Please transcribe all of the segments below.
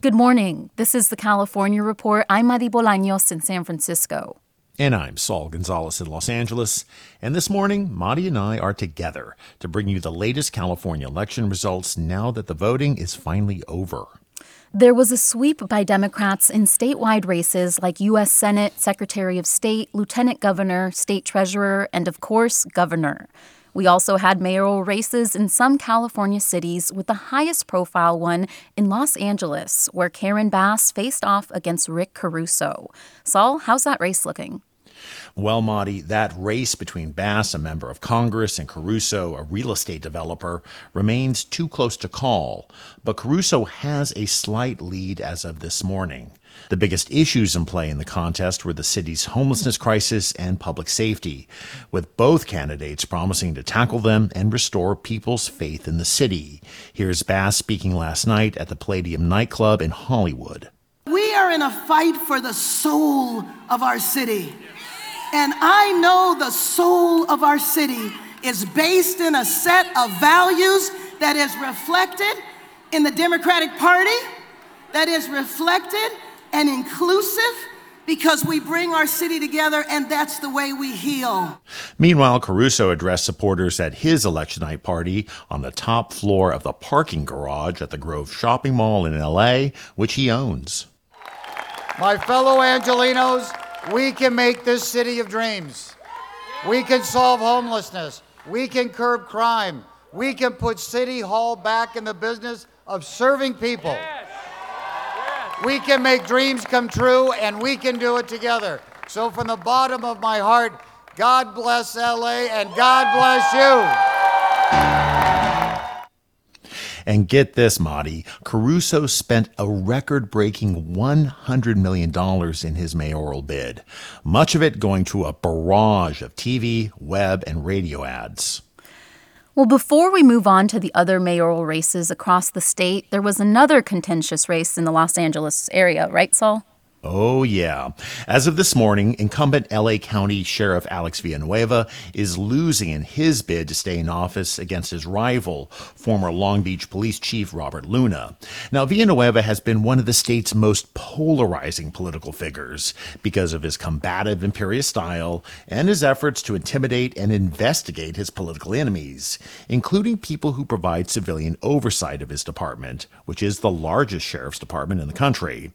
Good morning. This is the California Report. I'm Madi Bolaños in San Francisco. And I'm Saul Gonzalez in Los Angeles. And this morning, Madi and I are together to bring you the latest California election results now that the voting is finally over. There was a sweep by Democrats in statewide races like U.S. Senate, Secretary of State, Lieutenant Governor, State Treasurer, and of course, Governor. We also had mayoral races in some California cities, with the highest profile one in Los Angeles, where Karen Bass faced off against Rick Caruso. Saul, how's that race looking? Well, Madi, that race between Bass, a member of Congress, and Caruso, a real estate developer, remains too close to call. But Caruso has a slight lead as of this morning. The biggest issues in play in the contest were the city's homelessness crisis and public safety, with both candidates promising to tackle them and restore people's faith in the city. Here's Bass speaking last night at the Palladium nightclub in Hollywood. We are in a fight for the soul of our city. And I know the soul of our city is based in a set of values that is reflected in the Democratic Party, that is reflected and inclusive because we bring our city together and that's the way we heal. Meanwhile, Caruso addressed supporters at his election night party on the top floor of the parking garage at the Grove Shopping Mall in LA, which he owns. My fellow Angelenos, we can make this city of dreams. We can solve homelessness. We can curb crime. We can put City Hall back in the business of serving people. We can make dreams come true and we can do it together. So, from the bottom of my heart, God bless LA and God bless you. And get this, Madi. Caruso spent a record breaking $100 million in his mayoral bid, much of it going to a barrage of TV, web, and radio ads. Well, before we move on to the other mayoral races across the state, there was another contentious race in the Los Angeles area, right, Saul? Oh, yeah. As of this morning, incumbent LA County Sheriff Alex Villanueva is losing in his bid to stay in office against his rival, former Long Beach Police Chief Robert Luna. Now, Villanueva has been one of the state's most polarizing political figures because of his combative, imperious style and his efforts to intimidate and investigate his political enemies, including people who provide civilian oversight of his department, which is the largest sheriff's department in the country.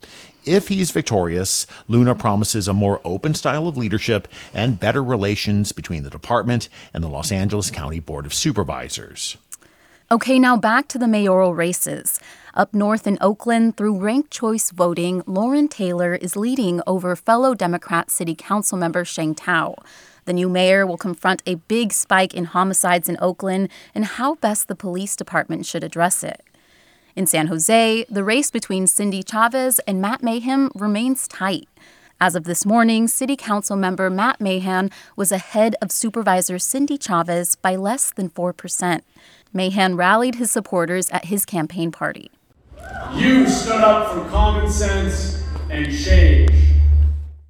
If he's victorious, Luna promises a more open style of leadership and better relations between the department and the Los Angeles County Board of Supervisors. Okay, now back to the mayoral races. Up north in Oakland, through ranked choice voting, Loren Taylor is leading over fellow Democrat City Council member Sheng Thao. The new mayor will confront a big spike in homicides in Oakland and how best the police department should address it. In San Jose, the race between Cindy Chavez and Matt Mahan remains tight. As of this morning, City Council member Matt Mahan was ahead of Supervisor Cindy Chavez by less than 4%. Mahan rallied his supporters at his campaign party. You stood up for common sense and change.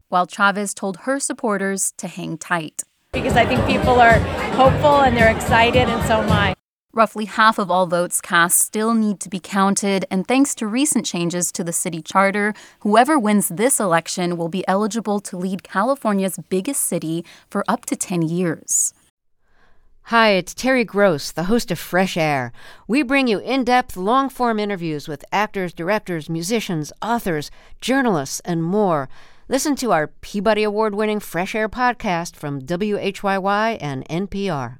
While Chavez told her supporters to hang tight. Because I think people are hopeful and they're excited, and so am I. Roughly half of all votes cast still need to be counted, and thanks to recent changes to the city charter, whoever wins this election will be eligible to lead California's biggest city for up to 10 years. Hi, it's Terry Gross, the host of Fresh Air. We bring you in depth, long form interviews with actors, directors, musicians, authors, journalists, and more. Listen to our Peabody Award winning Fresh Air podcast from WHYY and NPR.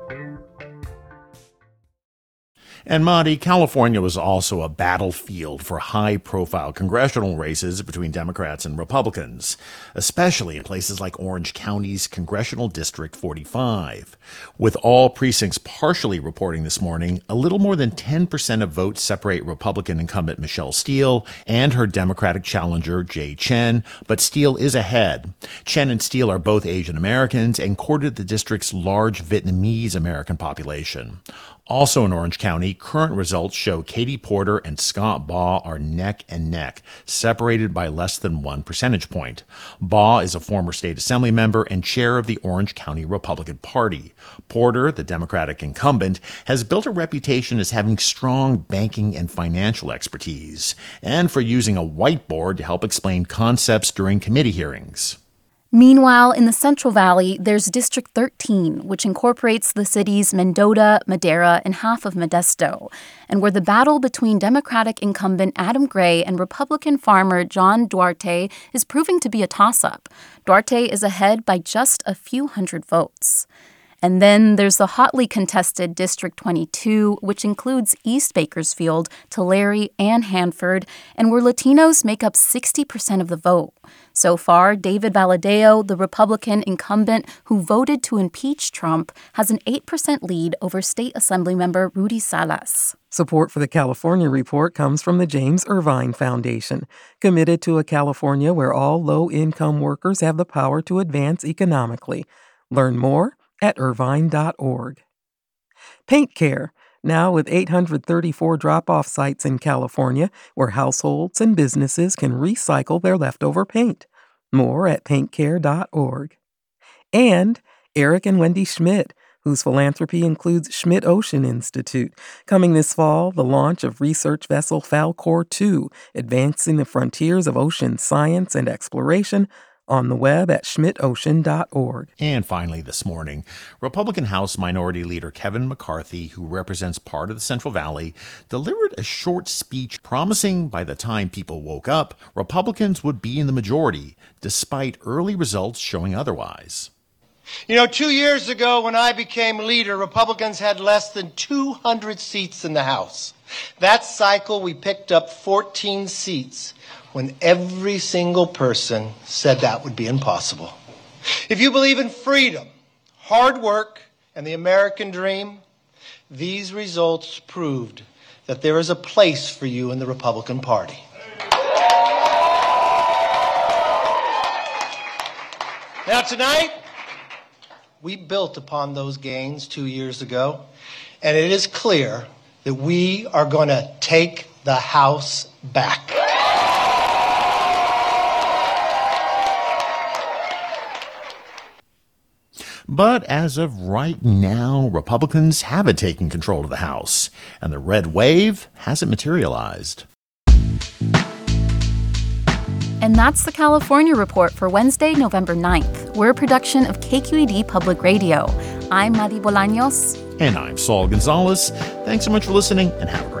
And Monty, California was also a battlefield for high profile congressional races between Democrats and Republicans, especially in places like Orange County's Congressional District 45. With all precincts partially reporting this morning, a little more than 10% of votes separate Republican incumbent Michelle Steel and her Democratic challenger Jay Chen, but Steel is ahead. Chen and Steel are both Asian Americans and courted the district's large Vietnamese American population. Also in Orange County, current results show Katie Porter and Scott Baugh are neck and neck, separated by less than one percentage point. Baugh is a former state assembly member and chair of the Orange County Republican Party. Porter, the Democratic incumbent, has built a reputation as having strong banking and financial expertise, and for using a whiteboard to help explain concepts during committee hearings. Meanwhile, in the Central Valley, there's District 13, which incorporates the cities Mendota, Madera, and half of Modesto, and where the battle between Democratic incumbent Adam Gray and Republican farmer John Duarte is proving to be a toss up. Duarte is ahead by just a few hundred votes. And then there's the hotly contested District 22, which includes East Bakersfield, Tulare, and Hanford, and where Latinos make up 60% of the vote. So far, David Valadao, the Republican incumbent who voted to impeach Trump, has an 8% lead over State Assemblymember Rudy Salas. Support for the California Report comes from the James Irvine Foundation, committed to a California where all low income workers have the power to advance economically. Learn more at irvine.org. Paint Care, now with 834 drop off sites in California where households and businesses can recycle their leftover paint. More at paintcare.org. And Eric and Wendy Schmidt, whose philanthropy includes Schmidt Ocean Institute. Coming this fall, the launch of research vessel Falkor 2, advancing the frontiers of ocean science and exploration on the web at schmidtocean.org. And finally, this morning, Republican House Minority Leader Kevin McCarthy, who represents part of the Central Valley, delivered a short speech promising by the time people woke up, Republicans would be in the majority, despite early results showing otherwise. You know, two years ago when I became leader, Republicans had less than 200 seats in the House. That cycle, we picked up 14 seats when every single person said that would be impossible. If you believe in freedom, hard work, and the American dream, these results proved that there is a place for you in the Republican Party. Now, tonight, we built upon those gains two years ago, and it is clear that we are going to take the House back. But as of right now, Republicans haven't taken control of the House, and the red wave hasn't materialized. And that's the California Report for Wednesday, November 9th. We're a production of KQED Public Radio. I'm Madi Bolaños. And I'm Saul Gonzalez. Thanks so much for listening, and have a great